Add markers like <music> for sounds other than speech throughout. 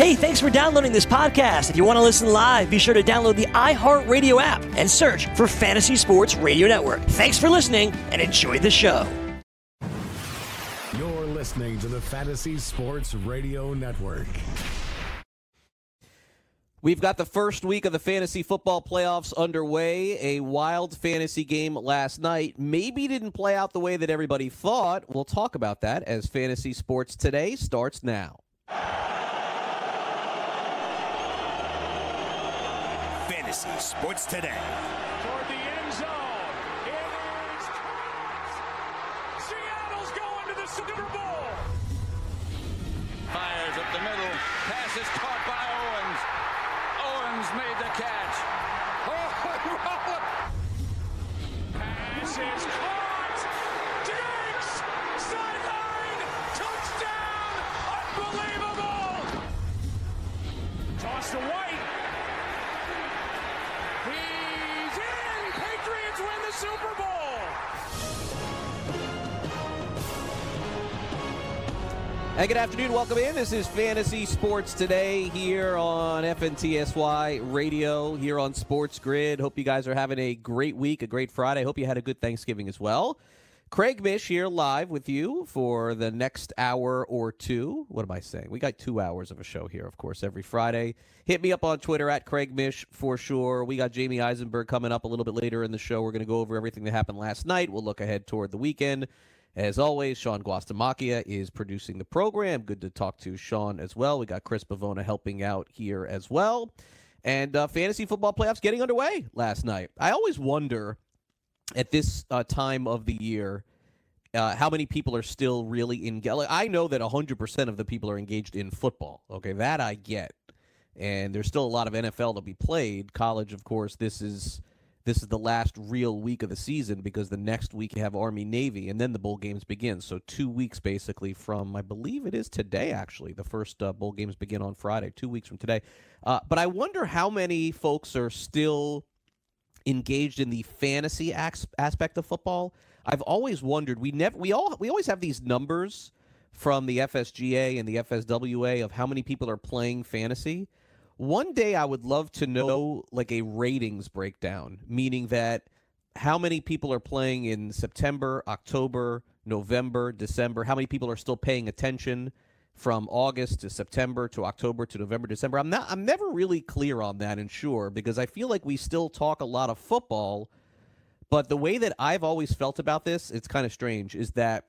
Hey, thanks for downloading this podcast. If you want to listen live, be sure to download the iHeartRadio app and search for Fantasy Sports Radio Network. Thanks for listening and enjoy the show. You're listening to the Fantasy Sports Radio Network. We've got the first week of the fantasy football playoffs underway. A wild fantasy game last night maybe didn't play out the way that everybody thought. We'll talk about that as Fantasy Sports Today starts now. Fantasy Sports Today. Hey, good afternoon. Welcome in. This is Fantasy Sports Today here on FNTSY Radio, here on Sports Grid. Hope you guys are having a great week, a great Friday. Hope you had a good Thanksgiving as well. Craig Mish here live with you for the next hour or two. What am I saying? We got two hours of a show here, of course, every Friday. Hit me up on Twitter at Craig Mish for sure. We got Jamey Eisenberg coming up a little bit later in the show. We're going to go over everything that happened last night. We'll look ahead toward the weekend. As always, Shaun Guastamacchia is producing the program. Good to talk to Shaun as well. We got Chris Pavona helping out here as well. And uh, fantasy football playoffs getting underway last night. I always wonder at this uh, time of the year uh, how many people are still really in. I know that 100% of the people are engaged in football. Okay, that I get. And there's still a lot of NFL to be played. College, of course, this is this is the last real week of the season because the next week you have Army Navy and then the bowl games begin. So two weeks basically from I believe it is today actually. The first uh, bowl games begin on Friday. Two weeks from today. Uh, but I wonder how many folks are still engaged in the fantasy as- aspect of football. I've always wondered. We never we all we always have these numbers from the FSGA and the FSWA of how many people are playing fantasy. One day I would love to know like a ratings breakdown, meaning that how many people are playing in September, October, November, December, how many people are still paying attention from August to September to October to November, December. I'm not I'm never really clear on that and sure because I feel like we still talk a lot of football, but the way that I've always felt about this, it's kind of strange, is that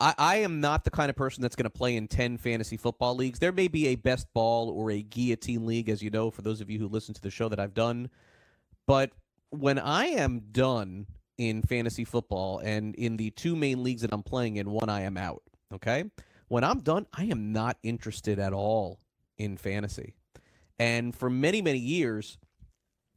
I, I am not the kind of person that's going to play in 10 fantasy football leagues. There may be a best ball or a guillotine league, as you know, for those of you who listen to the show that I've done. But when I am done in fantasy football and in the two main leagues that I'm playing in, one I am out. Okay. When I'm done, I am not interested at all in fantasy. And for many, many years,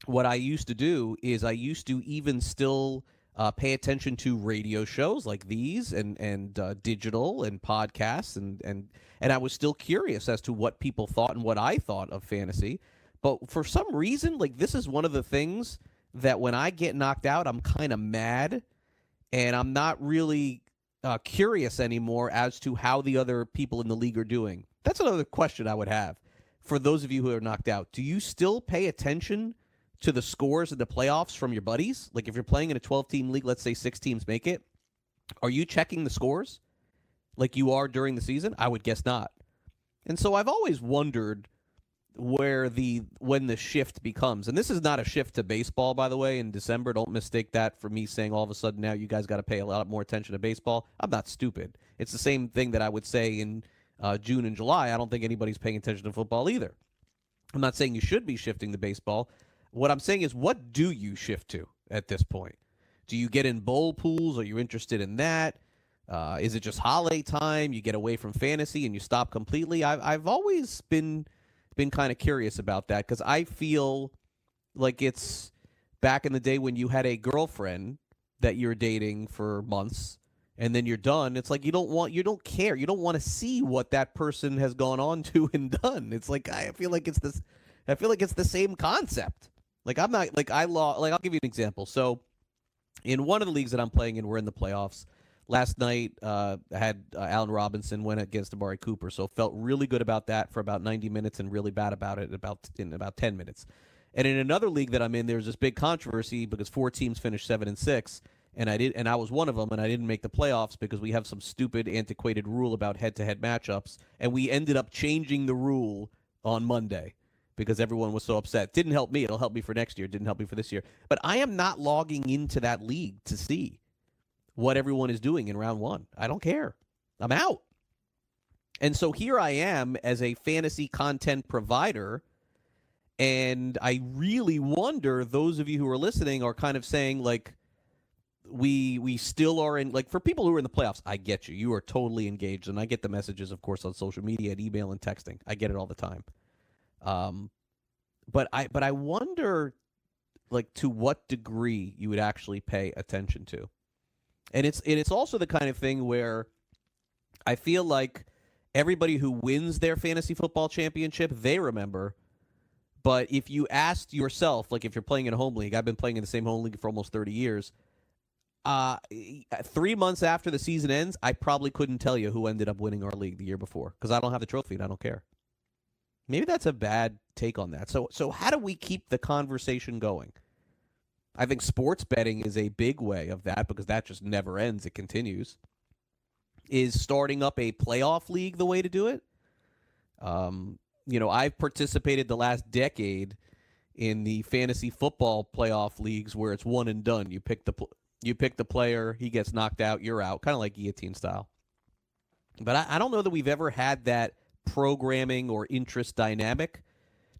what I used to do is I used to even still uh, pay attention to radio shows like these and and uh, digital and podcasts and and and I was still curious as to what people thought and what I thought of fantasy. But for some reason, like this is one of the things that when I get knocked out, I'm kind of mad, and I'm not really uh, curious anymore as to how the other people in the league are doing. That's another question I would have for those of you who are knocked out. Do you still pay attention to the scores in the playoffs from your buddies? Like if you're playing in a 12 team league, let's say six teams make it, are you checking the scores like you are during the season? I would guess not. And so I've always wondered where the when the shift becomes. And this is not a shift to baseball by the way in December. Don't mistake that for me saying all of a sudden now you guys got to pay a lot more attention to baseball. I'm not stupid. It's the same thing that I would say in uh, June and July. I don't think anybody's paying attention to football either. I'm not saying you should be shifting to baseball. What I'm saying is, what do you shift to at this point? Do you get in bowl pools? Are you interested in that? Uh, is it just holiday time? You get away from fantasy and you stop completely. I've I've always been been kind of curious about that because I feel like it's back in the day when you had a girlfriend that you're dating for months and then you're done it's like you don't want you don't care you don't want to see what that person has gone on to and done it's like i feel like it's this i feel like it's the same concept like i'm not like i law like i'll give you an example so in one of the leagues that i'm playing in we're in the playoffs last night. Uh, I had uh, Allen Robinson win against Amari Cooper, so felt really good about that for about 90 minutes, and really bad about it about in about 10 minutes. And in another league that I'm in, there's this big controversy because four teams finished seven and six, and I did, and I was one of them, and I didn't make the playoffs because we have some stupid, antiquated rule about head-to-head matchups, and we ended up changing the rule on Monday because everyone was so upset. Didn't help me. It'll help me for next year. Didn't help me for this year. But I am not logging into that league to see what everyone is doing in round one. I don't care. I'm out. And so here I am as a fantasy content provider. And I really wonder those of you who are listening are kind of saying like we we still are in like for people who are in the playoffs, I get you. You are totally engaged and I get the messages of course on social media and email and texting. I get it all the time. Um but I but I wonder like to what degree you would actually pay attention to. And it's and it's also the kind of thing where I feel like everybody who wins their fantasy football championship, they remember. But if you asked yourself, like if you're playing in a home league, I've been playing in the same home league for almost 30 years. Uh, three months after the season ends, I probably couldn't tell you who ended up winning our league the year before because I don't have the trophy and I don't care. Maybe that's a bad take on that. So, so how do we keep the conversation going? I think sports betting is a big way of that because that just never ends. It continues. Is starting up a playoff league the way to do it? Um, you know, I've participated the last decade in the fantasy football playoff leagues where it's one and done. You pick the you pick the player, he gets knocked out, you're out, kind of like guillotine style. But I, I don't know that we've ever had that programming or interest dynamic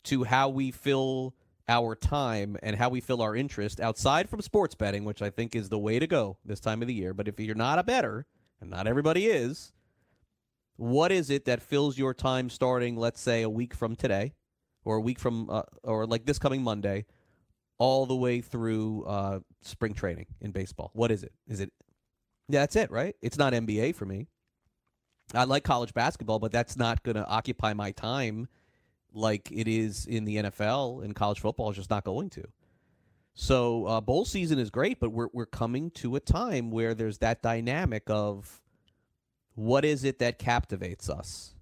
to how we fill our time and how we fill our interest outside from sports betting, which I think is the way to go this time of the year. But if you're not a better, and not everybody is, what is it that fills your time starting, let's say, a week from today, or a week from, uh, or like this coming Monday, all the way through uh, spring training in baseball? What is it? Is it? Yeah, that's it, right? It's not NBA for me. I like college basketball, but that's not going to occupy my time like it is in the NFL and college football is just not going to. So uh, bowl season is great, but we're we're coming to a time where there's that dynamic of what is it that captivates us?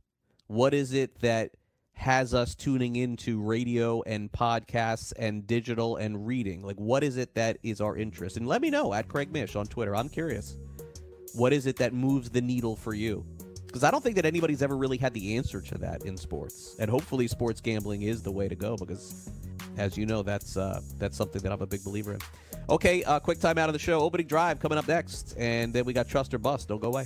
What is it that has us tuning into radio and podcasts and digital and reading? Like what is it that is our interest? And let me know at Craig Mish on Twitter. I'm curious. What is it that moves the needle for you? Because I don't think that anybody's ever really had the answer to that in sports. And hopefully, sports gambling is the way to go because, as you know, that's uh, that's something that I'm a big believer in. Okay, uh, quick time out of the show. Opening drive coming up next, and then we got trust or bust. Don't go away.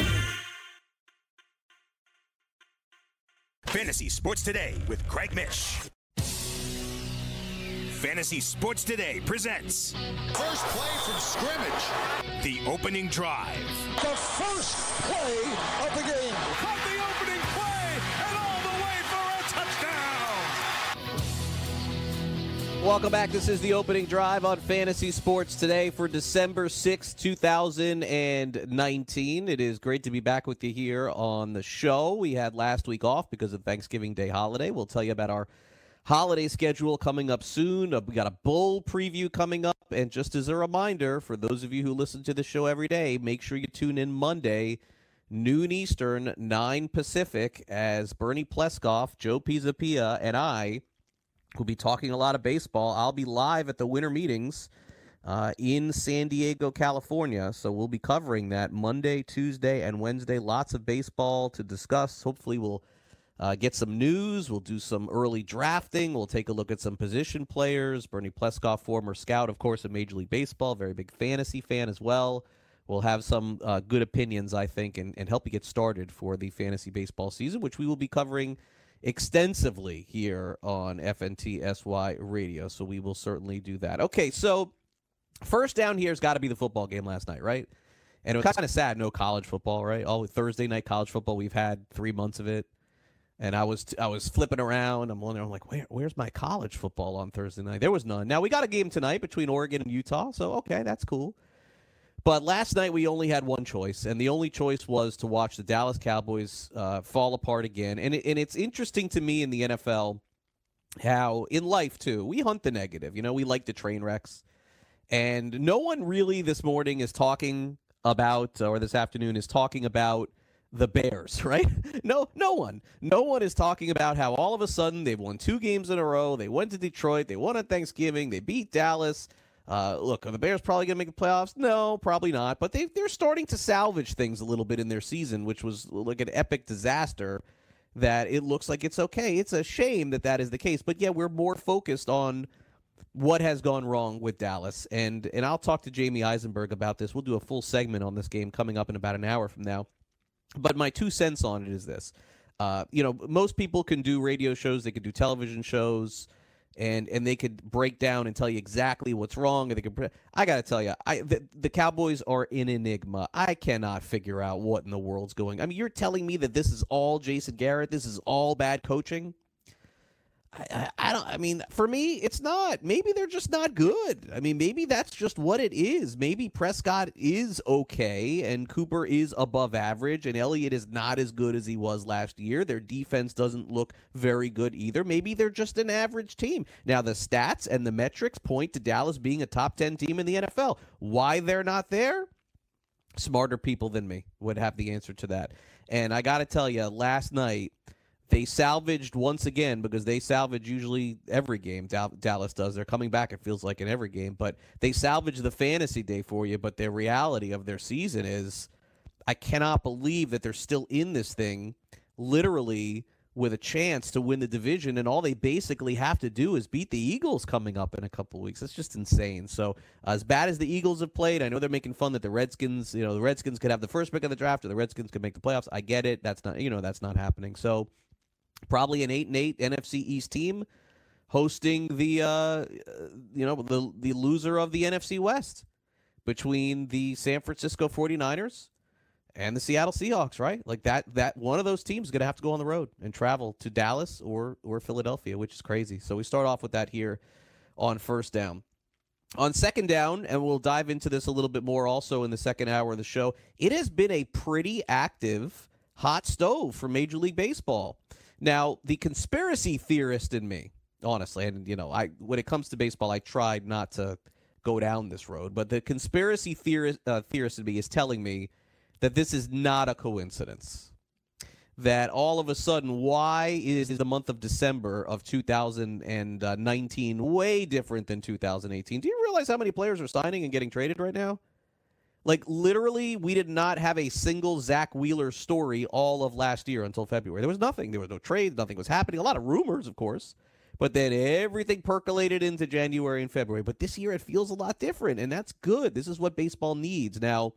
Fantasy Sports Today with Craig Mish. Fantasy Sports Today presents First play from scrimmage. the opening drive. The first play of the game. Welcome back. This is the opening drive on Fantasy Sports today for December sixth, two 2019. It is great to be back with you here on the show. We had last week off because of Thanksgiving Day holiday. We'll tell you about our holiday schedule coming up soon. Uh, We got a bowl preview coming up. And just as a reminder, for those of you who listen to the show every day, make sure you tune in Monday, noon Eastern, 9 Pacific, as Bernie Pleskoff, Joe Pisapia, and I We'll be talking a lot of baseball. I'll be live at the winter meetings uh, in San Diego, California. So we'll be covering that Monday, Tuesday, and Wednesday. Lots of baseball to discuss. Hopefully, we'll uh, get some news. We'll do some early drafting. We'll take a look at some position players. Bernie Pleskoff, former scout, of course, of Major League Baseball, very big fantasy fan as well. We'll have some uh, good opinions, I think, and, and help you get started for the fantasy baseball season, which we will be covering extensively here on FNTSY Radio. So we will certainly do that. Okay, so first down here has got to be the football game last night, right? And it was kind of sad, no college football, right? All Thursday night college football, we've had three months of it, and I was I was flipping around. I'm wondering, I'm like, where where's my college football on Thursday night? There was none. Now we got a game tonight between Oregon and Utah, so okay, that's cool. But last night we only had one choice, and the only choice was to watch the Dallas Cowboys uh, fall apart again. And it, and it's interesting to me in the NFL how in life too we hunt the negative. You know, we like the train wrecks, and no one really this morning is talking about or this afternoon is talking about the Bears, <laughs> right? No, no one, no one is talking about how all of a sudden they've won two games in a row. They went to Detroit, they won on Thanksgiving, they beat Dallas. Uh, look, are the Bears probably going to make the playoffs? No, probably not. But they they're starting to salvage things a little bit in their season, which was like an epic disaster. That it looks like it's okay. It's a shame that that is the case. But yeah, we're more focused on what has gone wrong with Dallas. And and I'll talk to Jamey Eisenberg about this. We'll do a full segment on this game coming up in about an hour from now. But my two cents on it is this. Uh, you know, most people can do radio shows, they can do television shows, and and they could break down and tell you exactly what's wrong. And they could. I got to tell you, I the, the Cowboys are an enigma. I cannot figure out what in the world's going. I mean, you're telling me that this is all Jason Garrett. This is all bad coaching. I, I, don't. I mean, for me, it's not. Maybe they're just not good. I mean, maybe that's just what it is. Maybe Prescott is okay, and Cooper is above average, and Elliott is not as good as he was last year. Their defense doesn't look very good either. Maybe they're just an average team. Now, the stats and the metrics point to Dallas being a top ten team in the NFL. Why they're not there? Smarter people than me would have the answer to that. And I got to tell you, last night they salvaged once again because they salvage usually every game. Dallas does. They're coming back. It feels like in every game, but they salvage the fantasy day for you. But the reality of their season is, I cannot believe that they're still in this thing, literally with a chance to win the division, and all they basically have to do is beat the Eagles coming up in a couple weeks. That's just insane. So, uh, as bad as the Eagles have played, I know they're making fun that the Redskins, you know, the Redskins could have the first pick of the draft, or the Redskins could make the playoffs. I get it. That's not, you know, that's not happening. So probably an eight and eight NFC East team hosting the uh, you know the the loser of the NFC West between the San Francisco 49ers and the Seattle Seahawks, right? Like that that one of those teams is going to have to go on the road and travel to Dallas or or Philadelphia, which is crazy. So we start off with that here on first down. On second down, and we'll dive into this a little bit more also in the second hour of the show. It has been a pretty active hot stove for Major League Baseball. Now, the conspiracy theorist in me, honestly, and you know, I when it comes to baseball, I tried not to go down this road, but the conspiracy theorist, uh, theorist in me is telling me that this is not a coincidence. That all of a sudden, why is the month of December of 2019 way different than 2018? Do you realize how many players are signing and getting traded right now? Like literally, we did not have a single Zack Wheeler story all of last year until February. There was nothing. There was no trade. Nothing was happening. A lot of rumors, of course, but then everything percolated into January and February. But this year, it feels a lot different, and that's good. This is what baseball needs. Now,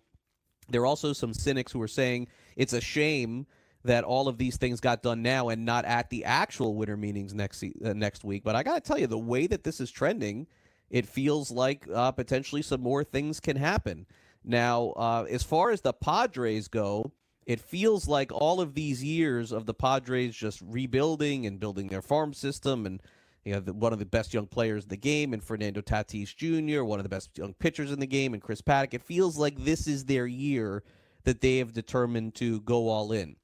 there are also some cynics who are saying it's a shame that all of these things got done now and not at the actual winter meetings next uh, next week. But I got to tell you, the way that this is trending, it feels like uh, potentially some more things can happen. Now, uh, as far as the Padres go, it feels like all of these years of the Padres just rebuilding and building their farm system and you know, the, one of the best young players in the game, and Fernando Tatis Jr., one of the best young pitchers in the game, and Chris Paddack. It feels like this is their year that they have determined to go all in.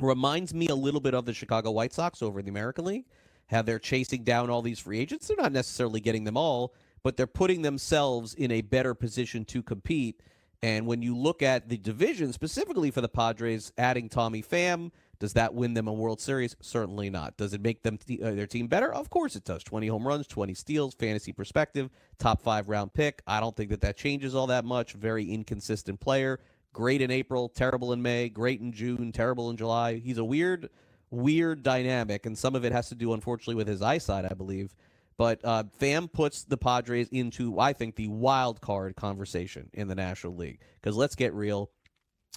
Reminds me a little bit of the Chicago White Sox over in the American League, how they're chasing down all these free agents. They're not necessarily getting them all, but they're putting themselves in a better position to compete and when you look at the division specifically for the Padres, adding Tommy Pham, does that win them a World Series? Certainly not. Does it make them uh, their team better? Of course it does. 20 home runs, 20 steals, fantasy perspective, top 5 round pick. I don't think that that changes all that much. Very inconsistent player. Great in April, terrible in May, great in June, terrible in July. He's a weird weird dynamic and some of it has to do unfortunately with his eyesight, I believe. But uh, Pham puts the Padres into, I think, the wild card conversation in the National League. Because let's get real,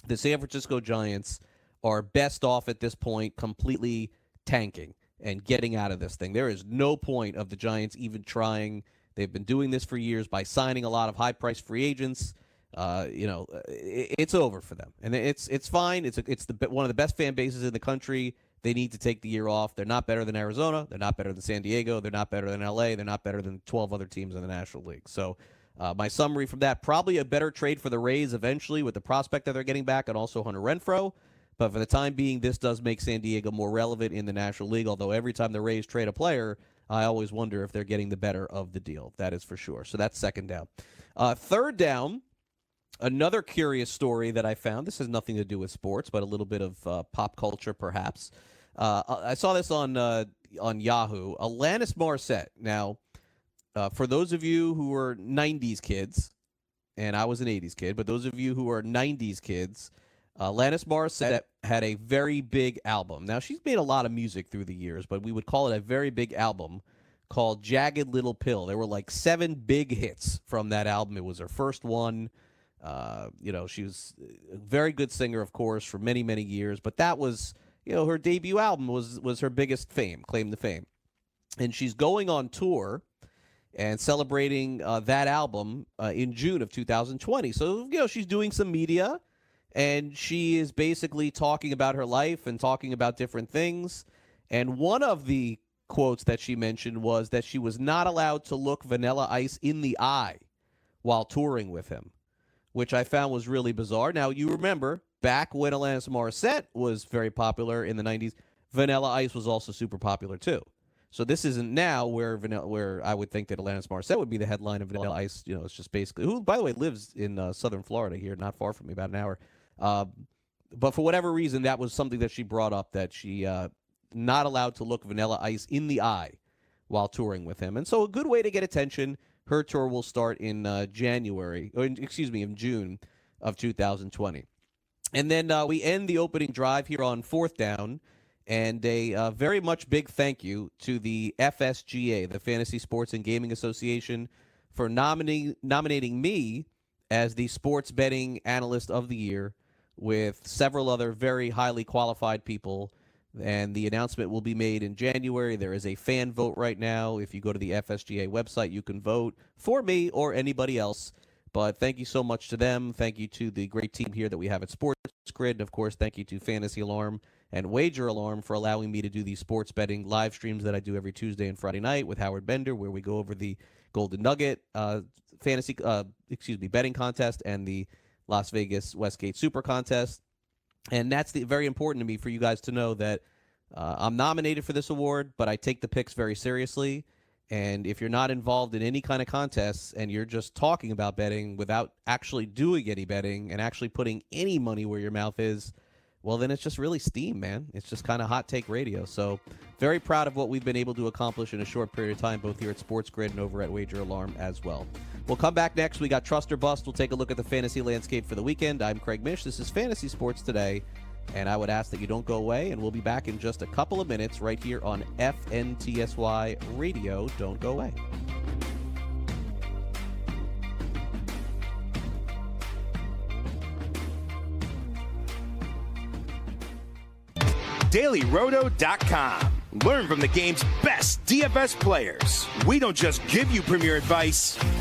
the San Francisco Giants are best off at this point, completely tanking. and getting out of this thing. There is no point of the Giants even trying. They've been doing this for years by signing a lot of high price free agents. Uh, you know, it, it's over for them, and it's it's fine. It's a, it's the one of the best fan bases in the country. They need to take the year off. They're not better than Arizona. They're not better than San Diego. They're not better than LA. They're not better than 12 other teams in the National League. So, uh, my summary from that probably a better trade for the Rays eventually with the prospect that they're getting back and also Hunter Renfroe. But for the time being, this does make San Diego more relevant in the National League. Although every time the Rays trade a player, I always wonder if they're getting the better of the deal. That is for sure. So that's second down. Uh, third down, another curious story that I found. This has nothing to do with sports, but a little bit of uh, pop culture, perhaps. Uh, I saw this on uh, on Yahoo. Alanis Morissette. Now, uh, for those of you who are '90s kids, and I was an '80s kid, but those of you who are '90s kids Alanis Morissette had a very big album. Now, she's made a lot of music through the years, but we would call it a very big album called Jagged Little Pill. There were like seven big hits from that album. It was her first one. Uh, you know, she was a very good singer, of course, for many, many years. But that was, you know, her debut album was was her biggest fame, claim to fame. And she's going on tour and celebrating uh, that album uh, in June of 2020. So, you know, she's doing some media and she is basically talking about her life and talking about different things. And one of the quotes that she mentioned was that she was not allowed to look Vanilla Ice in the eye while touring with him, which I found was really bizarre. Now, you remember back when Alanis Morissette was very popular in the 90s, Vanilla Ice was also super popular too. So this isn't now where Vanilla, where I would think that Alanis Morissette would be the headline of Vanilla Ice. You know, it's just basically who, by the way, lives in uh, Southern Florida here, not far from me, about an hour. Uh, but for whatever reason, that was something that she brought up that she uh, not allowed to look Vanilla Ice in the eye while touring with him. And so, a good way to get attention. Her tour will start in uh, January, or in, excuse me, in June of 2020. And then uh, we end the opening drive here on fourth down. And a uh, very much big thank you to the FSGA, the Fantasy Sports and Gaming Association, for nominating nominating me as the sports betting analyst of the year with several other very highly qualified people. And the announcement will be made in January. There is a fan vote right now. If you go to the FSGA website, you can vote for me or anybody else. But thank you so much to them. Thank you to the great team here that we have at Sports Grid. And of course, thank you to Fantasy Alarm and Wager Alarm for allowing me to do these sports betting live streams that I do every Tuesday and Friday night with Howard Bender, where we go over the Golden Nugget uh, fantasy, uh, excuse me, betting contest and the Las Vegas Westgate Super Contest. And that's the, very important to me for you guys to know that uh, I'm nominated for this award, but I take the picks very seriously. And if you're not involved in any kind of contests and you're just talking about betting without actually doing any betting and actually putting any money where your mouth is, well, then it's just really steam, man. It's just kind of hot take radio. So, very proud of what we've been able to accomplish in a short period of time, both here at Sports Grid and over at Wager Alarm as well. We'll come back next. We got Trust or Bust. We'll take a look at the fantasy landscape for the weekend. I'm Craig Mish. This is Fantasy Sports Today. And I would ask that you don't go away, and we'll be back in just a couple of minutes right here on FNTSY Radio. Don't go away. DailyRoto.com. Learn from the game's best DFS players. We don't just give you premier advice,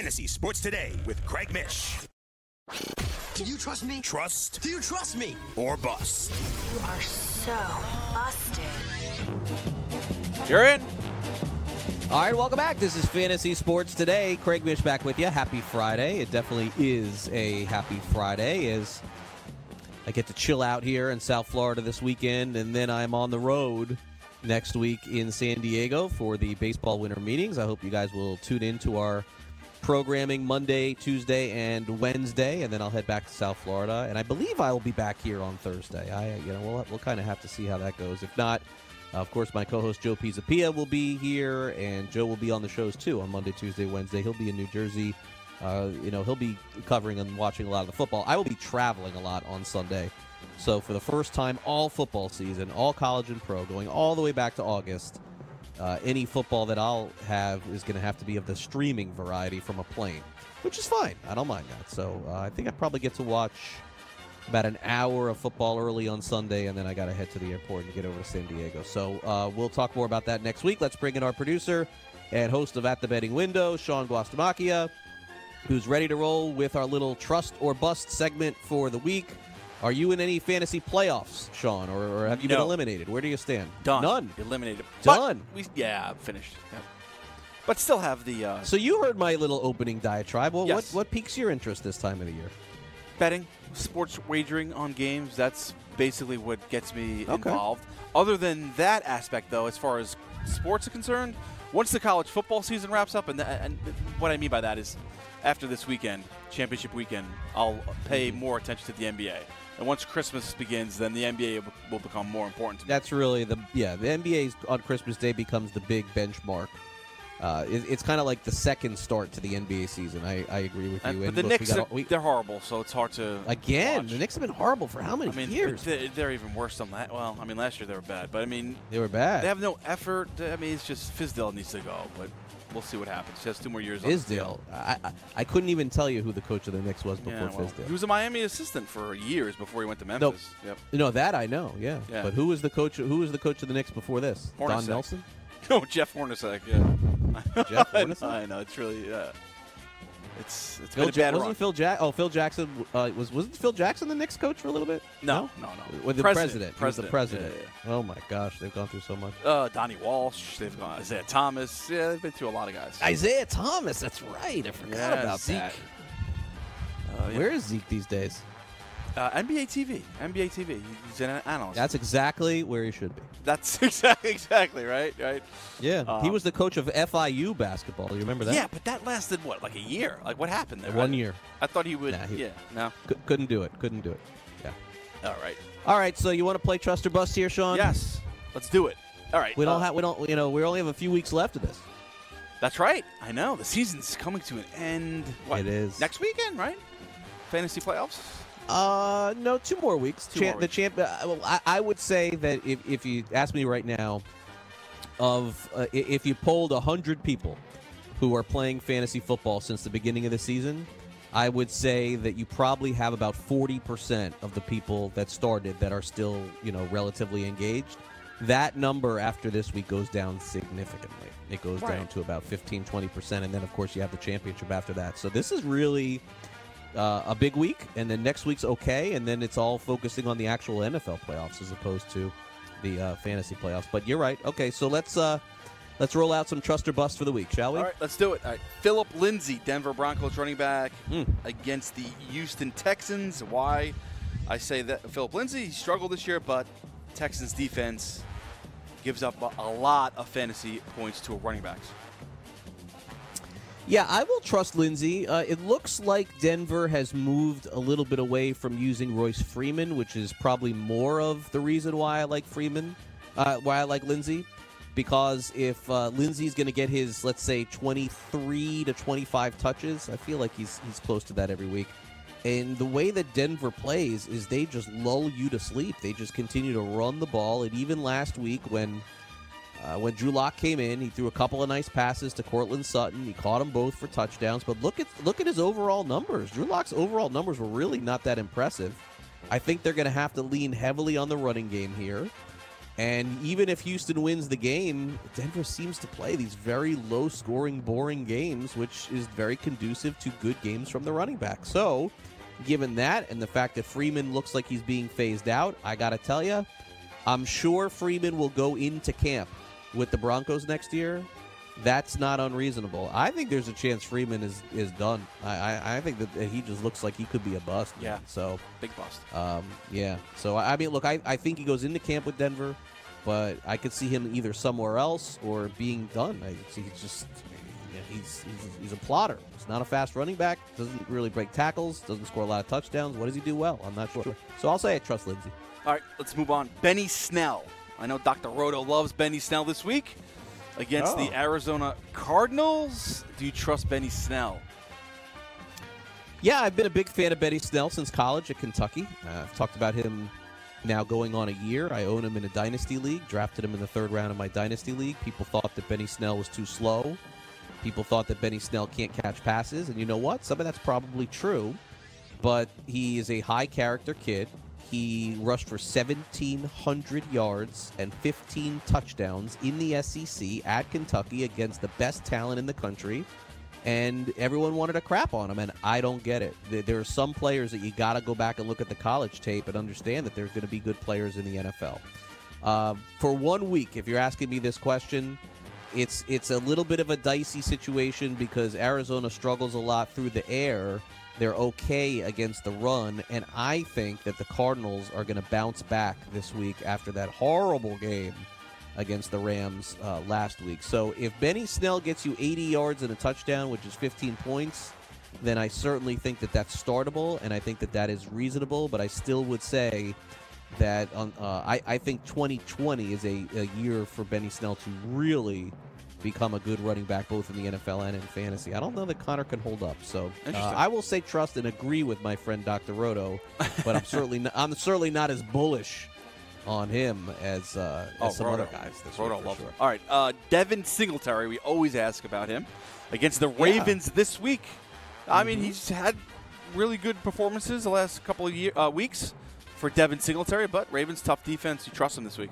Fantasy Sports Today with Craig Mish. Do you trust me? Trust Do you trust me? or bust. You are so busted. You're in. All right, welcome back. This is Fantasy Sports Today. Craig Mish back with you. Happy Friday. It definitely is a happy Friday as I get to chill out here in South Florida this weekend, and then I'm on the road next week in San Diego for the baseball winter meetings. I hope you guys will tune in to our programming Monday, Tuesday, and Wednesday, and then I'll head back to South Florida. And I believe I will be back here on Thursday. I, you know, we'll, we'll kind of have to see how that goes. If not, of course, my co-host Joe Pisapia will be here, and Joe will be on the shows too on Monday, Tuesday, Wednesday. He'll be in New Jersey. Uh, you know, he'll be covering and watching a lot of the football. I will be traveling a lot on Sunday. So for the first time all football season, all college and pro, going all the way back to August, uh, any football that I'll have is going to have to be of the streaming variety from a plane, which is fine. I don't mind that. So uh, I think I probably get to watch about an hour of football early on Sunday, and then I got to head to the airport and get over to San Diego. So uh, we'll talk more about that next week. Let's bring in our producer and host of At the Betting Window, Shaun Guastamacchia, who's ready to roll with our little trust or bust segment for the week. Are you in any fantasy playoffs, Shaun, or, or have you been eliminated? Where do you stand? Done. None. Eliminated. Done. But we, yeah, finished. Yep. But still have the uh, So you heard my little opening diatribe. Well, Yes. what what piques your interest this time of the year? betting, sports wagering on games. That's basically what gets me Okay. involved. Other than that aspect, though, as far as sports are concerned, once the college football season wraps up, and, th- and what I mean by that is after this weekend, championship weekend, I'll pay more attention to the NBA. And once Christmas begins, then the NBA will- become more important to me. That's really the yeah. The NBA's on Christmas Day becomes the big benchmark. Uh, it, it's kind of like the second start to the NBA season. I, I agree with you. And- but And the look, we Knicks, got are, we- they're horrible, so it's hard to again, watch. the Knicks have been horrible for how many I mean, years? They're, they're even worse than that. Well, I mean, last year they were bad, but I mean, They were bad. They have no effort. I mean, it's just Fizdale needs to go, but we'll see what happens. He has two more years. deal. I, I I couldn't even tell you who the coach of the Knicks was before Yeah, well, he was a Miami assistant for years before he went to Memphis. Yep. No, that I know. Yeah. Yeah. But who was the coach? Who was the coach of the Knicks before this? Don Nelson. <laughs> No, Jeff Hornacek. Yeah. Jeff <laughs> Hornacek? I know. It's really. Yeah. It's it's Phil been a bad wasn't run. Phil Jack? Oh, Phil Jackson uh, was wasn't Phil Jackson the Knicks coach for a little bit? No, no, no. With the President. president. He was the President. Yeah, Oh my gosh, they've gone through so much. Uh, Donnie Walsh. They've gone Isiah Thomas. Yeah, they've been through a lot of guys. Isiah Thomas. That's right. I forgot Yeah, about Zeke. that. Uh, yeah. Where is Zeke these days? Uh, NBA TV. NBA TV. He's an analyst. That's exactly where he should be. That's <laughs> exactly exactly right. Right. Yeah, he Um, was the coach of FIU basketball. You remember that? Yeah, but that lasted what, like a year? Like what happened there? One I- year. I thought he would. Nah, he- yeah. No. C- couldn't do it. Couldn't do it. Yeah. All right. All right. So you want to play Trust or Bust here, Shaun? Yes. Let's do it. All right. We don't uh, have. We don't. You know. We only have a few weeks left of this. That's right. I know the season's coming to an end. What, It is. next weekend, right? Fantasy playoffs. Uh, no, two more weeks. Two Champ- more The champ. Uh, well, I, I would say that if, if you ask me right now, of uh, if you polled hundred people who are playing fantasy football since the beginning of the season, I would say that you probably have about forty percent of the people that started that are still you know relatively engaged. That number after this week goes down significantly. It goes down to about 15, 20%. And then, of course, you have the championship after that. So this is really uh, a big week, and then next week's okay, and then it's all focusing on the actual NFL playoffs as opposed to the uh, fantasy playoffs. But you're right. Okay, so let's uh, let's roll out some trust or bust for the week, shall we? All right, let's do it. All right. Philip Lindsay, Denver Broncos running back, Hmm. against the Houston Texans. Why? I say that Philip Lindsay struggled this year, but Texans defense gives up a, a lot of fantasy points to a running backs. Yeah, I will trust Lindsay. Uh, it looks like Denver has moved a little bit away from using Royce Freeman, which is probably more of the reason why I like Freeman, uh, why I like Lindsay. Because if uh, Lindsay's going to get his, let's say, 23 to 25 touches, I feel like he's he's close to that every week. And the way that Denver plays is they just lull you to sleep. They just continue to run the ball. And even last week, when uh, when Drew Lock came in, he threw a couple of nice passes to Courtland Sutton. He caught them both for touchdowns. But look at look at his overall numbers. Drew Lock's overall numbers were really not that impressive. I think they're going to have to lean heavily on the running game here. And even if Houston wins the game, Denver seems to play these very low scoring, boring games, which is very conducive to good games from the running back. So, given that and the fact that Freeman looks like he's being phased out, I got to tell you, I'm sure Freeman will go into camp with the Broncos next year. That's not unreasonable. I think there's a chance Freeman is is done. I I, I think that he just looks like he could be a bust. man. Yeah. So Big bust. um, yeah. So I mean, look, I, I think he goes into camp with Denver, but I could see him either somewhere else or being done. I see he's just yeah, he's, he's he's a plotter. He's not a fast running back. Doesn't really break tackles. Doesn't score a lot of touchdowns. What does he do well? I'm not sure. So I'll say I trust Lindsay. All right, let's move on. Benny Snell. I know Dr. Roto loves Benny Snell this week against Oh. the Arizona Cardinals. Do you trust Benny Snell? Yeah, I've been a big fan of Benny Snell since college at Kentucky. Uh, I've talked about him now going on a year. I own him in a dynasty league. Drafted him in the third round of my dynasty league. People thought that Benny Snell was too slow. People thought that Benny Snell can't catch passes, and you know what? Some of that's probably true. But he is a high character kid. He rushed for 1,700 yards and 15 touchdowns in the SEC at Kentucky against the best talent in the country and everyone wanted to crap on him, and I don't get it. There- There are some players that you got to go back and look at the college tape and understand that there's going to be good players in the NFL. Uh, for one week, if you're asking me this question, it's it's a little bit of a dicey situation because Arizona struggles a lot through the air. They're okay against the run, and I think that the Cardinals are going to bounce back this week after that horrible game against the Rams uh, last week. So if Benny Snell gets you 80 yards and a touchdown, which is 15 points, then I certainly think that that's startable, and I think that that is reasonable. But I still would say that uh, I, I think 2020 is a, a year for Benny Snell to really become a good running back, both in the NFL and in fantasy. I don't know that Conner can hold up, so uh, I will say trust and agree with my friend Dr. Roto, but I'm certainly not, I'm certainly not as bullish on him as, uh, as some other guys. This Oh, Roto loves sure. All right, uh, Devin Singletary. We always ask about him against the Ravens this week. I mean, Mhm. he's had really good performances the last couple of year, uh, weeks for Devin Singletary, but Ravens tough defense. You trust him this week?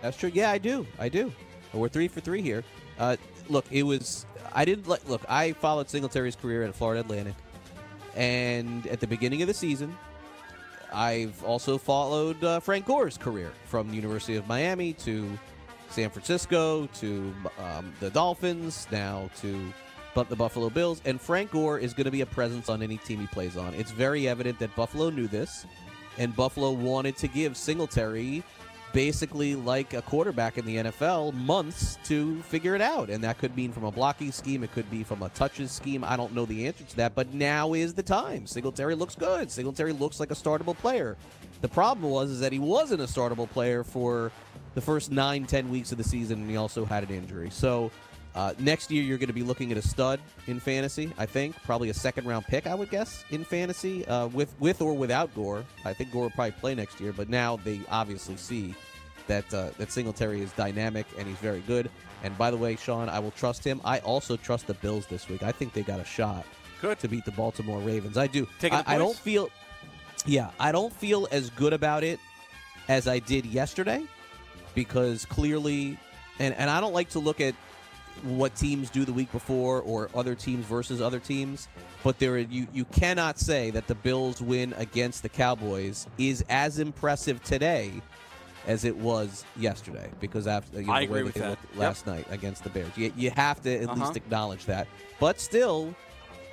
That's true. Yeah, I do. I do. We're three for three here. Uh, look, it was. I didn't like. Look, I followed Singletary's career at Florida Atlantic, and at the beginning of the season, I've also followed uh, Frank Gore's career from the University of Miami to San Francisco to um, the Dolphins, now to but the Buffalo Bills. And Frank Gore is going to be a presence on any team he plays on. It's very evident that Buffalo knew this, and Buffalo wanted to give Singletary basically like a quarterback in the NFL months to figure it out. And that could mean from a blocking scheme, it could be from a touches scheme. I don't know the answer to that, but now is the time. Singletary looks good. Singletary looks like a startable player. The problem was is that he wasn't a startable player for the first nine, ten weeks of the season, and he also had an injury. So uh, next year, you're going to be looking at a stud in fantasy. I think probably a second round pick. I would guess in fantasy uh, with with or without Gore. I think Gore will probably play next year, but now they obviously see that uh, that Singletary is dynamic and he's very good. And by the way, Shaun, I will trust him. I also trust the Bills this week. I think they got a shot Good. to beat the Baltimore Ravens. I do. I, I don't feel. Yeah, I don't feel as good about it as I did yesterday because clearly, and and I don't like to look at what teams do the week before or other teams versus other teams. But there, you you cannot say that the Bills win against the Cowboys is as impressive today as it was yesterday because after you know, I the way agree with they that. looked Yep. last night against the Bears, you, you have to at Uh-huh. least acknowledge that. But still,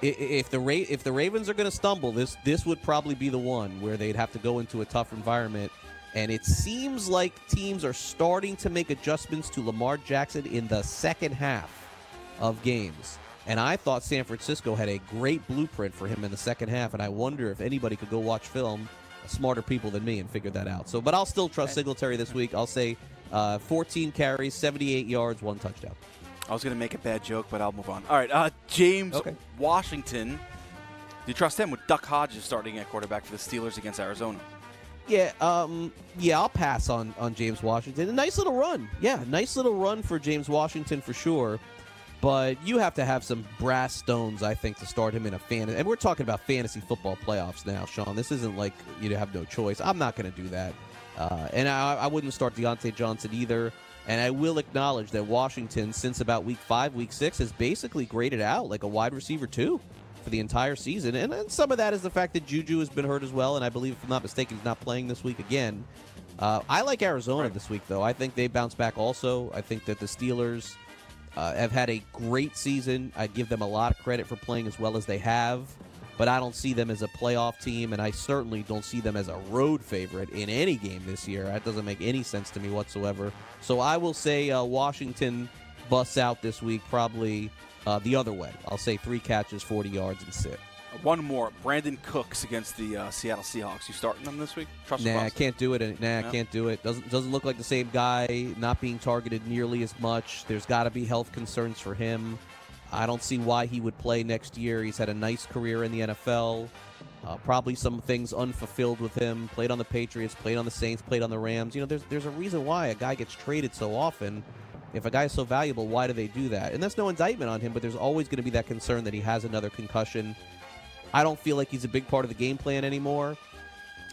if the Ra- if the Ravens are going to stumble, this this would probably be the one where they'd have to go into a tough environment. And it seems like teams are starting to make adjustments to Lamar Jackson in the second half of games. And I thought San Francisco had a great blueprint for him in the second half. And I wonder if anybody could go watch film, smarter people than me, and figure that out. So, but I'll still trust Singletary this week. I'll say uh, 14 carries, 78 yards, one touchdown. I was going to make a bad joke, but I'll move on. All right, uh, James Okay. Washington. Do you trust him with Duck Hodges starting at quarterback for the Steelers against Arizona? Yeah, um, yeah, I'll pass on on James Washington. A nice little run, yeah, nice little run for James Washington for sure. But you have to have some brass stones, I think, to start him in a fantasy. And we're talking about fantasy football playoffs now, Shaun. This isn't like you have no choice. I'm not going to do that, uh, and I, I wouldn't start Diontae Johnson either. And I will acknowledge that Washington, since about week five, week six, has basically graded out like a wide receiver too for the entire season. And, and some of that is the fact that Juju has been hurt as well. And I believe, if I'm not mistaken, he's not playing this week again. Uh, I like Arizona this week, though. I think they bounce back also. I think that the Steelers uh, have had a great season. I give them a lot of credit for playing as well as they have. But I don't see them as a playoff team, and I certainly don't see them as a road favorite in any game this year. That doesn't make any sense to me whatsoever. So I will say uh, Washington busts out this week, probably uh, the other way. I'll say three catches, 40 yards, and sit. One more. Brandin Cooks against the uh, Seattle Seahawks. You starting them this week? Trust nah, I can't do it. Nah, I No? can't do it. Doesn't doesn't look like the same guy. Not being targeted nearly as much. There's got to be health concerns for him. I don't see why he would play next year. He's had a nice career in the NFL. Uh, probably some things unfulfilled with him. Played on the Patriots, played on the Saints, played on the Rams. You know, there's there's a reason why a guy gets traded so often. If a guy is so valuable, why do they do that? And that's no indictment on him, but there's always going to be that concern that he has another concussion. I don't feel like he's a big part of the game plan anymore.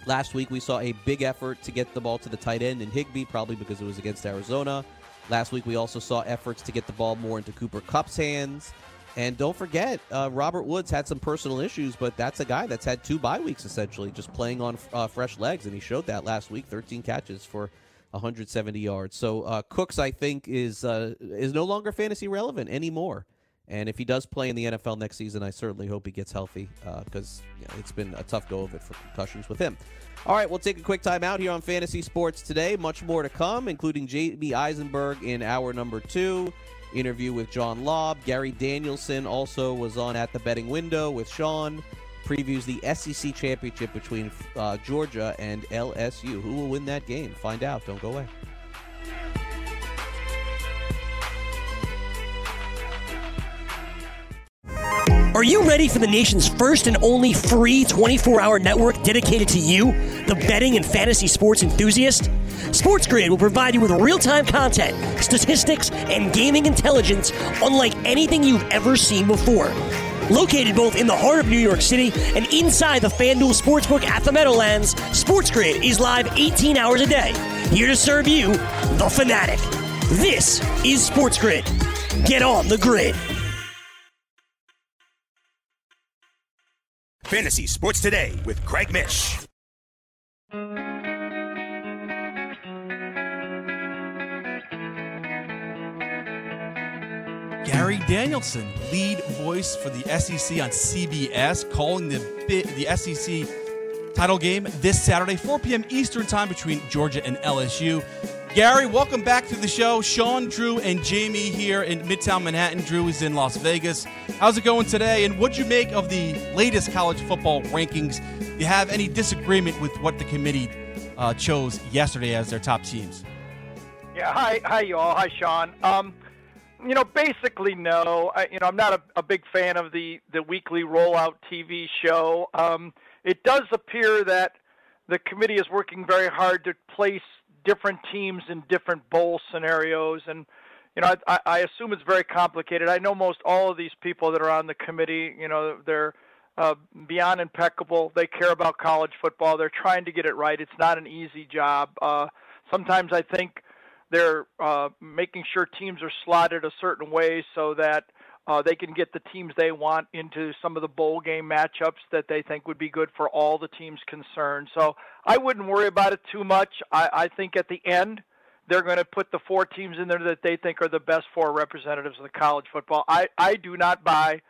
Last week we saw a big effort to get the ball to the tight end in Higbee, probably because it was against Arizona. Last week we also saw efforts to get the ball more into Cooper Kupp's hands. And don't forget, uh, Robert Woods had some personal issues, but that's a guy that's had two bye weeks essentially, just playing on uh, fresh legs, and he showed that last week. 13 catches for 170 yards. So uh, Cooks, I think, is uh, is no longer fantasy relevant anymore. And if he does play in the NFL next season, I certainly hope he gets healthy because you know, it's been a tough go of it for concussions with him. All right, we'll take a quick time out here on Fantasy Sports today. Much more to come, including Jamey Eisenberg in hour number two. Interview with John Lobb. Gary Danielson also was on At the Betting Window with Shaun. Previews the SEC championship between uh, Georgia and LSU. Who will win that game? Find out. Don't go away. Are you ready for the nation's first and only free 24 hour network dedicated to you, the betting and fantasy sports enthusiast? SportsGrid will provide you with real time content, statistics, and gaming intelligence unlike anything you've ever seen before. Located both in the heart of New York City and inside the FanDuel Sportsbook at the Meadowlands, SportsGrid is live 18 hours a day, here to serve you, the fanatic. This is SportsGrid. Get on the grid. Fantasy Sports Today with Craig Mish. Gary Danielson, lead voice for the SEC on CBS, calling the the SEC title game this Saturday, 4 p.m. Eastern Time between Georgia and LSU. Gary, welcome back to the show. Shaun, Drew, and Jamie here in Midtown Manhattan. Drew is in Las Vegas. How's it going today? And what'd you make of the latest college football rankings? Do you have any disagreement with what the committee uh, chose yesterday as their top teams? Yeah, hi, hi, you all. Hi, Shaun. Um, you know, basically, no. I, you know, I'm not a, a big fan of the the weekly rollout TV show. Um, it does appear that the committee is working very hard to place different teams in different bowl scenarios, and you know, I, I assume it's very complicated. I know most all of these people that are on the committee. You know, they're uh, beyond impeccable. They care about college football. They're trying to get it right. It's not an easy job. Uh, sometimes I think they're uh, making sure teams are slotted a certain way so that uh, they can get the teams they want into some of the bowl game matchups that they think would be good for all the teams concerned. So I wouldn't worry about it too much. I, I think at the end, they're going to put the four teams in there that they think are the best four representatives of the college football. I, I do not buy.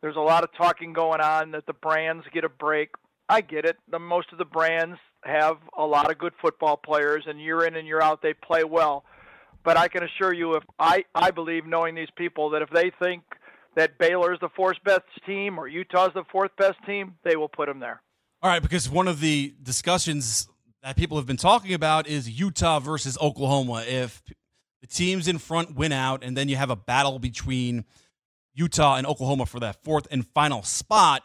There's a lot of talking going on that the brands get a break. I get it. The most of the brands have a lot of good football players, and year in and year out they play well. But I can assure you, if I I believe knowing these people that if they think that Baylor is the fourth best team or Utah's the fourth best team, they will put them there. All right, because one of the discussions that people have been talking about is Utah versus Oklahoma. If the teams in front win out, and then you have a battle between Utah and Oklahoma for that fourth and final spot,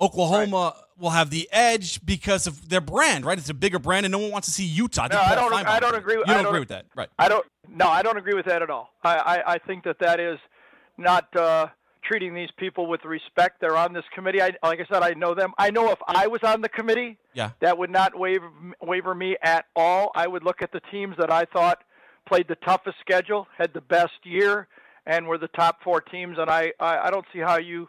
Oklahoma will have the edge because of their brand, right? It's a bigger brand, and no one wants to see Utah. No, I don't. I don't agree. You I don't agree with that, right? I don't. No, I don't agree with that at all. I I, I think that that is not uh, treating these people with respect. They're on this committee. I, like I said, I know them. I know if I was on the committee, Yeah. that would not waver waver me at all. I would look at the teams that I thought played the toughest schedule, had the best year, and were the top four teams. And I I, I don't see how you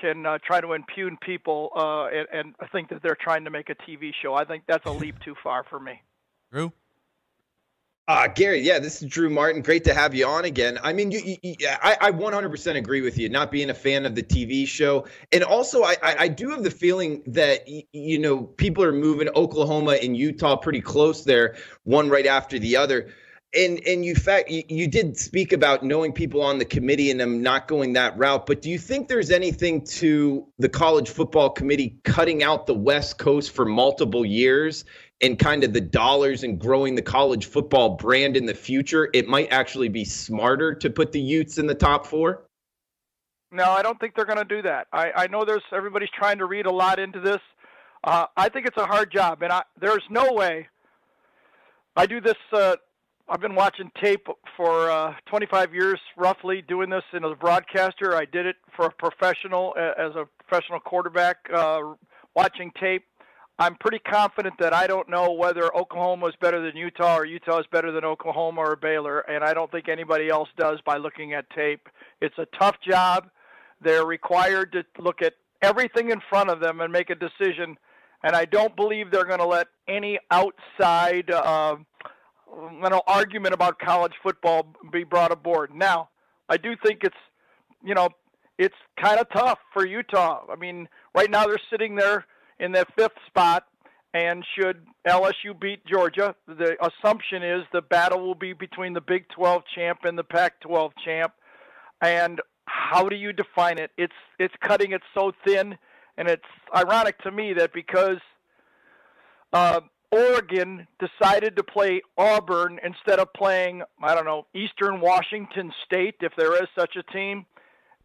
can uh, try to impugn people uh, and, and think that they're trying to make a TV show. I think that's a leap too far for me. Drew. Uh, Gary, yeah, this is Drew Martin. Great to have you on again. I mean, you, you, you, I, I 100% agree with you, not being a fan of the TV show. And also, I, I, I do have the feeling that, y- you know, people are moving Oklahoma and Utah pretty close there, one right after the other. And and you fact you, did speak about knowing people on the committee and them not going that route but do you think there's anything to the college football committee cutting out the west coast for multiple years and kind of the dollars and growing the college football brand in the future? It might actually be smarter to put the utes in the top four? No i don't think they're going to do that. I, I know there's everybody's trying to read a lot into this. Uh, i think it's a hard job and I, there's no way i do this uh, I've been watching tape for uh, 25 years, roughly, doing this as a broadcaster. I did it for a professional, as a professional quarterback, uh, watching tape. I'm pretty confident that I don't know whether Oklahoma is better than Utah or Utah is better than Oklahoma or Baylor, and I don't think anybody else does by looking at tape. It's a tough job. They're required to look at everything in front of them and make a decision, and I don't believe they're going to let any outside. Uh, you know argument about college football be brought aboard. Now, I do think it's you know it's kind of tough for Utah. I mean, right now they're sitting there in the fifth spot, and should LSU beat Georgia, the assumption is the battle will be between the Big 12 champ and the Pac-12 champ. And how do you define it? It's it's cutting it so thin, and it's ironic to me that because. Uh, Oregon decided to play Auburn instead of playing, I don't know, Eastern Washington State, if there is such a team,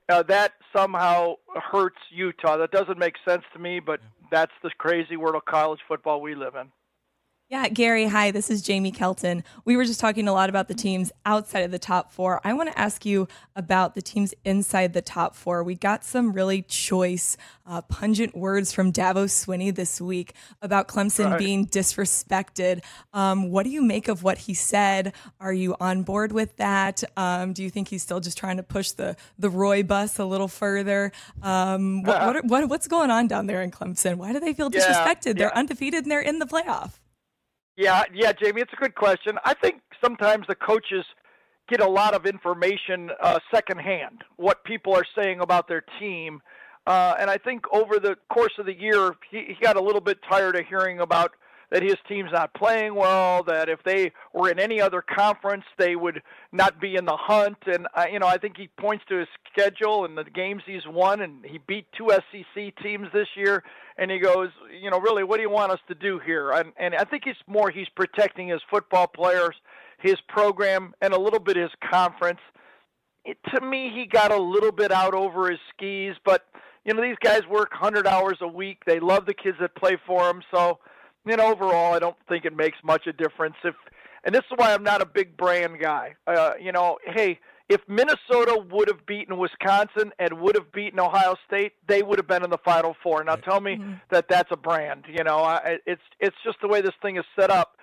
uh, that somehow hurts Utah. That doesn't make sense to me, but that's the crazy world of college football we live in. Yeah, Gary, hi, this is Jamie Kelton. We were just talking a lot about the teams outside of the top four. I want to ask you about the teams inside the top four. We got some really choice, uh, pungent words from Dabo Swinney this week about Clemson right. being disrespected. Um, what do you make of what he said? Are you on board with that? Um, do you think he's still just trying to push the, the Roy bus a little further? Um, what, uh, what, what, what's going on down there in Clemson? Why do they feel disrespected? Yeah, yeah. They're undefeated and they're in the playoff. Yeah, yeah, Jamie, it's a good question. I think sometimes the coaches get a lot of information uh, secondhand, what people are saying about their team. Uh, and I think over the course of the year, he, he got a little bit tired of hearing about that his team's not playing well, that if they were in any other conference, they would not be in the hunt. And, uh, you know, I think he points to his schedule and the games he's won, and he beat two SEC teams this year. And he goes, you know, really, what do you want us to do here? And, and I think it's more he's protecting his football players, his program, and a little bit his conference. It, to me, he got a little bit out over his skis, but you know these guys work 100 hours a week. They love the kids that play for them, so you know, overall, I don't think it makes much a difference. If, and this is why I'm not a big brand guy. Uh, you know, hey, if Minnesota would have beaten Wisconsin and would have beaten Ohio State, they would have been in the Final Four. Now, tell me mm-hmm. that that's a brand. You know, I, it's it's just the way this thing is set up.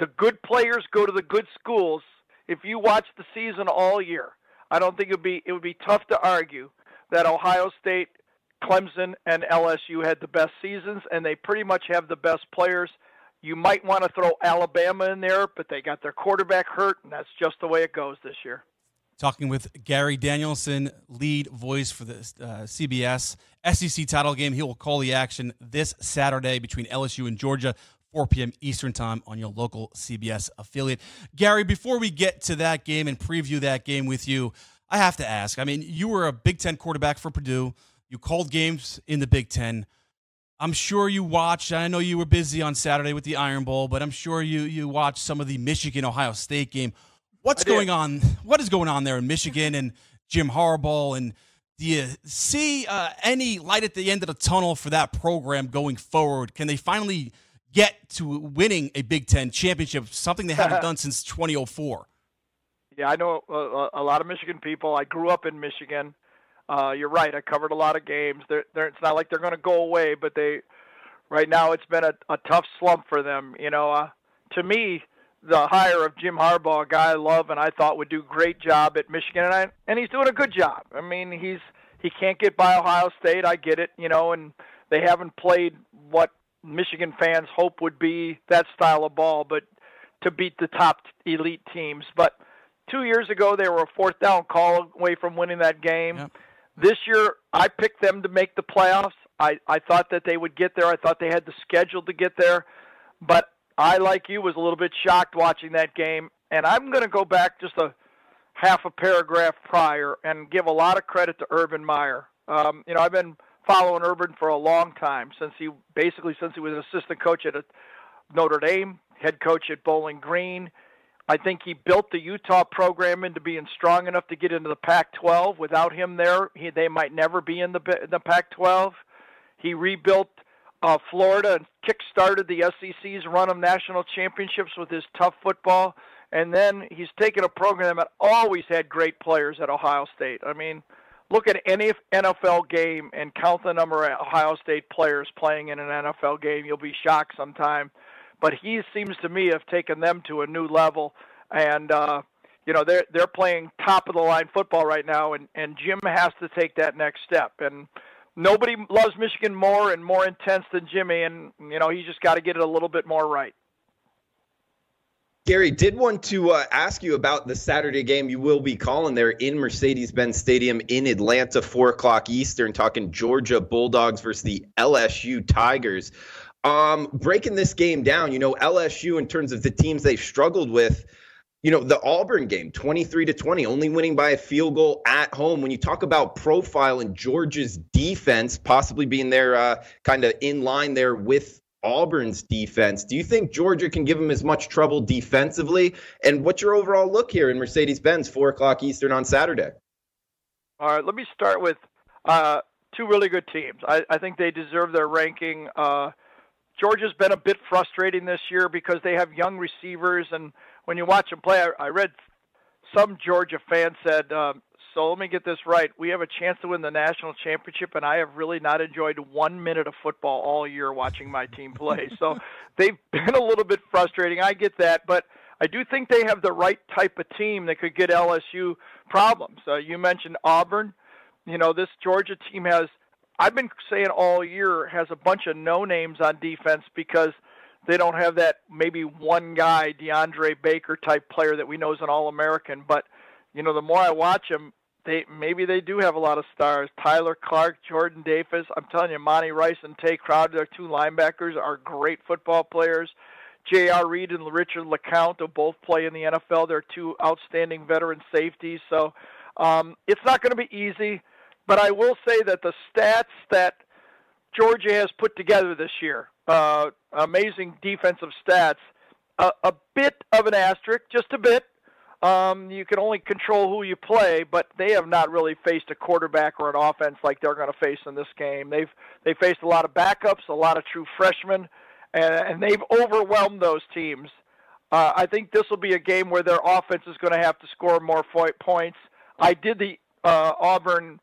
The good players go to the good schools. If you watch the season all year, I don't think it would be it would be tough to argue that Ohio State Clemson and LSU had the best seasons, and they pretty much have the best players. You might want to throw Alabama in there, but they got their quarterback hurt, and that's just the way it goes this year. Talking with Gary Danielson, lead voice for the uh, CBS SEC title game. He will call the action this Saturday between LSU and Georgia. 4 p.m. Eastern Time on your local CBS affiliate. Gary, before we get to that game and preview that game with you, I have to ask. I mean, you were a Big Ten quarterback for Purdue. You called games in the Big Ten. I'm sure you watched. I know you were busy on Saturday with the Iron Bowl, but I'm sure you you watched some of the Michigan Ohio State game. What's going on? What is going on there in Michigan and Jim Harbaugh? And do you see uh, any light at the end of the tunnel for that program going forward? Can they finally get to winning a Big Ten championship? Something they haven't <laughs> done since 2004. Yeah, I know a, a lot of Michigan people. I grew up in Michigan. Uh, you're right. I covered a lot of games. They're, they're, it's not like they're going to go away, but they right now it's been a, a tough slump for them. You know, uh, to me, the hire of Jim Harbaugh, a guy I love and I thought would do great job at Michigan, and I, and he's doing a good job. I mean, he's he can't get by Ohio State. I get it, you know, and they haven't played what Michigan fans hope would be that style of ball, but to beat the top elite teams. But two years ago, they were a fourth down call away from winning that game. Yep this year, I picked them to make the playoffs. I, I thought that they would get there. I thought they had the schedule to get there. But I, like you, was a little bit shocked watching that game. and I'm going to go back just a half a paragraph prior and give a lot of credit to Urban Meyer. Um, you know, I've been following Urban for a long time since he basically since he was an assistant coach at Notre Dame, head coach at Bowling Green. I think he built the Utah program into being strong enough to get into the Pac-12. Without him there, he, they might never be in the the Pac-12. He rebuilt uh, Florida and kick-started the SEC's run of national championships with his tough football. And then he's taken a program that always had great players at Ohio State. I mean, look at any NFL game and count the number of Ohio State players playing in an NFL game. You'll be shocked sometime. But he seems to me have taken them to a new level, and uh, you know they're they're playing top of the line football right now, and and Jim has to take that next step. And nobody loves Michigan more and more intense than Jimmy, and you know he's just got to get it a little bit more right. Gary, did want to uh, ask you about the Saturday game you will be calling there in Mercedes Benz Stadium in Atlanta, 4 o'clock Eastern, talking Georgia Bulldogs versus the LSU Tigers. Um, breaking this game down, you know, LSU, in terms of the teams they've struggled with, you know, the Auburn game, 23 to 20, only winning by a field goal at home. When you talk about profile and Georgia's defense possibly being there uh, kind of in line there with Auburn's defense. Do you think Georgia can give them as much trouble defensively? And what's your overall look here in Mercedes Benz, 4 o'clock Eastern on Saturday? All right, let me start with uh, two really good teams. I, I, think they deserve their ranking. Uh, Georgia's been a bit frustrating this year because they have young receivers, and when you watch them play, I, I read some Georgia fans said um, so let me get this right. We have a chance to win the national championship, and I have really not enjoyed one minute of football all year watching my team play. <laughs> so they've been a little bit frustrating. I get that, but I do think they have the right type of team that could get LSU problems. Uh, you mentioned Auburn. You know, this Georgia team has, I've been saying all year, has a bunch of no names on defense because they don't have that maybe one guy, DeAndre Baker type player that we know is an All American. But, you know, the more I watch them, they maybe they do have a lot of stars. Tyler Clark, Jordan Davis. I'm telling you, Monty Rice and Tae Crowder, their two linebackers, are great football players. J.R. Reed and Richard LeCounte will both play in the NFL. They're two outstanding veteran safeties. So um, it's not going to be easy, but I will say that the stats that Georgia has put together this year, uh, amazing defensive stats, a, a bit of an asterisk, just a bit, um, you can only control who you play, but they have not really faced a quarterback or an offense like they're going to face in this game. They've they faced a lot of backups, a lot of true freshmen, and, and they've overwhelmed those teams. Uh, I think this will be a game where their offense is going to have to score more points. I did the uh, Auburn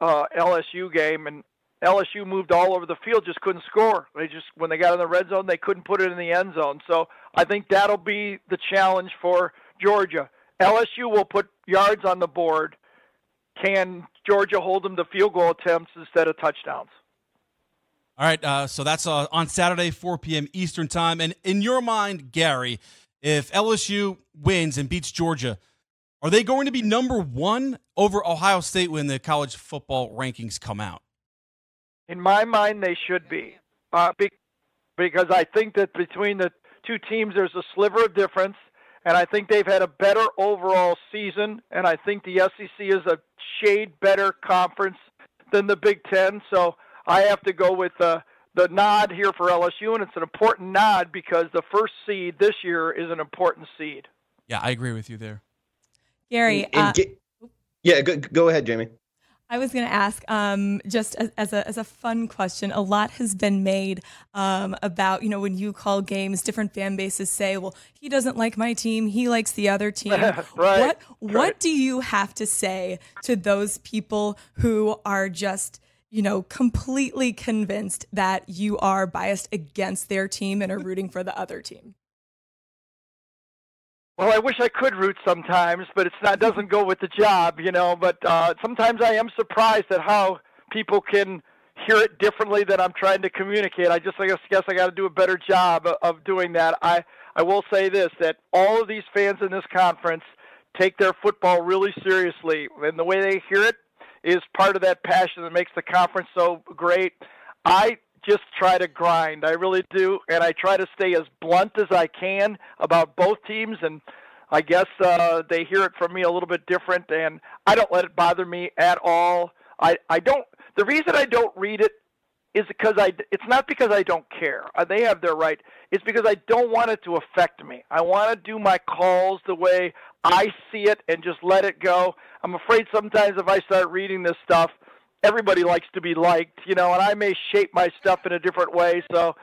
uh, LSU game, and LSU moved all over the field, just couldn't score. They just when they got in the red zone, they couldn't put it in the end zone. So I think that'll be the challenge for Georgia. LSU will put yards on the board. Can Georgia hold them to field goal attempts instead of touchdowns? All right, uh, so that's uh, on Saturday, 4 p.m. Eastern Time. And in your mind, Gary, if LSU wins and beats Georgia, are they going to be number one over Ohio State when the college football rankings come out? In my mind, they should be. Uh, because I think that between the two teams, there's a sliver of difference and I think they've had a better overall season. And I think the SEC is a shade better conference than the Big Ten. So I have to go with uh, the nod here for LSU, and it's an important nod because the first seed this year is an important seed. Yeah, I agree with you there. Gary. And, and uh, get, yeah, go, go ahead, Jamie. I was going to ask, um, just as, as, a, as a fun question, a lot has been made um, about, you know, when you call games, different fan bases say, well, he doesn't like my team, he likes the other <laughs> team. right, what, right. what do you have to say to those people who are just, you know, completely convinced that you are biased against their team and are rooting for the other team? Well, I wish I could root sometimes, but it's not doesn't go with the job, you know. But uh, sometimes I am surprised at how people can hear it differently than I'm trying to communicate. I just I guess, I got to do a better job of doing that. I I will say this that all of these fans in this conference take their football really seriously, and the way they hear it is part of that passion that makes the conference so great. I just try to grind. I really do, and I try to stay as blunt as I can about both teams. And I guess uh, they hear it from me a little bit different, and I don't let it bother me at all. I I don't. The reason I don't read it is because I. It's not because I don't care. Uh, they have their right. It's because I don't want it to affect me. I want to do my calls the way I see it and just let it go. I'm afraid sometimes if I start reading this stuff, everybody likes to be liked, you know, and I may shape my stuff in a different way. So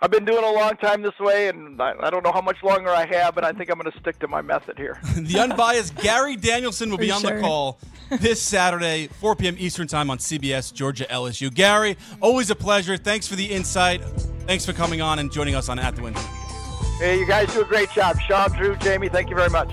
I've been doing a long time this way, and I, I don't know how much longer I have, but I think I'm going to stick to my method here. <laughs> the unbiased Gary Danielson will be on sure. the call this Saturday, 4 p.m. Eastern Time on CBS Georgia LSU. Gary, always a pleasure. Thanks for the insight. Thanks for coming on and joining us on At the Window. Hey, you guys do a great job. Shaun, Drew, Jamie, thank you very much.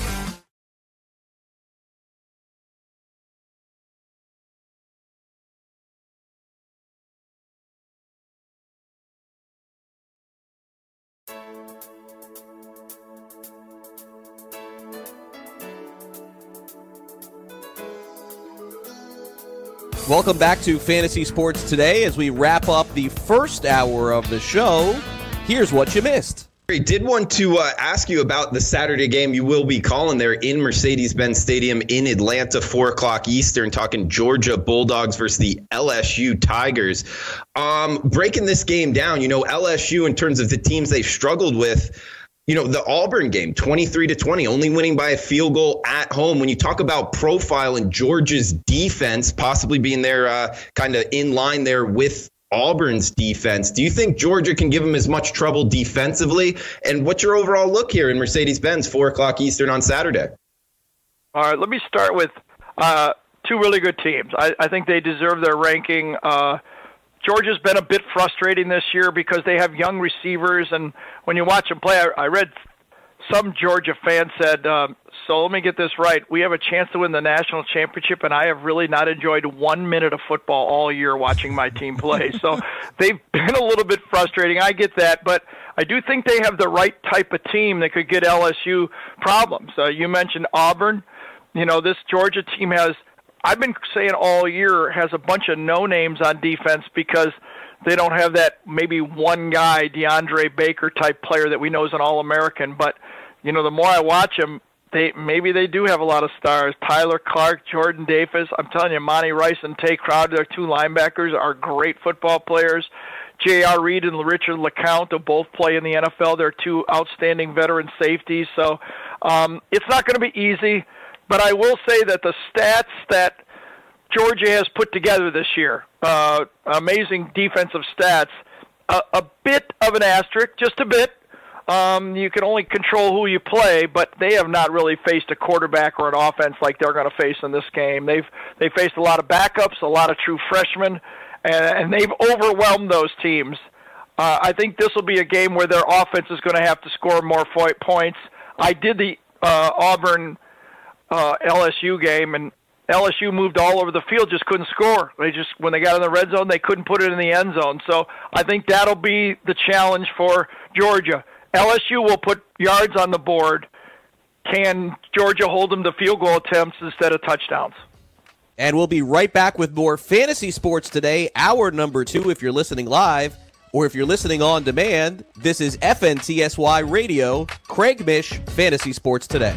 Welcome back to Fantasy Sports Today as we wrap up the first hour of the show. Here's what you missed. I did want to uh, ask you about the Saturday game you will be calling there in Mercedes Benz Stadium in Atlanta, 4 o'clock Eastern, talking Georgia Bulldogs versus the LSU Tigers. Um, breaking this game down, you know, LSU, in terms of the teams they've struggled with, you know, the Auburn game, 23 to 20, only winning by a field goal at home. When you talk about profile and Georgia's defense possibly being there uh, kind of in line there with Auburn's defense. Do you think Georgia can give them as much trouble defensively? And what's your overall look here in Mercedes Benz, 4 o'clock Eastern on Saturday? All right, let me start with uh, two really good teams. I, I think they deserve their ranking. Uh, Georgia's been a bit frustrating this year because they have young receivers, and when you watch them play, I, I read some Georgia fan said, um, "So let me get this right: we have a chance to win the national championship, and I have really not enjoyed one minute of football all year watching my team play." <laughs> so they've been a little bit frustrating. I get that, but I do think they have the right type of team that could get LSU problems. Uh, you mentioned Auburn. You know, this Georgia team has. I've been saying all year has a bunch of no names on defense because they don't have that maybe one guy DeAndre Baker type player that we know is an All American. But you know, the more I watch them, they maybe they do have a lot of stars. Tyler Clark, Jordan Davis. I'm telling you, Monty Rice and Tae Crowder, their two linebackers, are great football players. J.R. Reed and Richard LeCounte will both play in the NFL. They're two outstanding veteran safeties. So um, it's not going to be easy. But I will say that the stats that Georgia has put together this year, uh, amazing defensive stats, a, a bit of an asterisk, just a bit. Um, you can only control who you play, but they have not really faced a quarterback or an offense like they're going to face in this game. They've they faced a lot of backups, a lot of true freshmen, and, and they've overwhelmed those teams. Uh, I think this will be a game where their offense is going to have to score more points. I did the uh, Auburn uh, LSU game, and LSU moved all over the field, just couldn't score. They just when they got in the red zone, they couldn't put it in the end zone. So I think that'll be the challenge for Georgia. LSU will put yards on the board. Can Georgia hold them to field goal attempts instead of touchdowns? And we'll be right back with more fantasy sports today, hour number two, if you're listening live. Or if you're listening on demand, this is FNTSY Radio, Craig Mish, Fantasy Sports Today.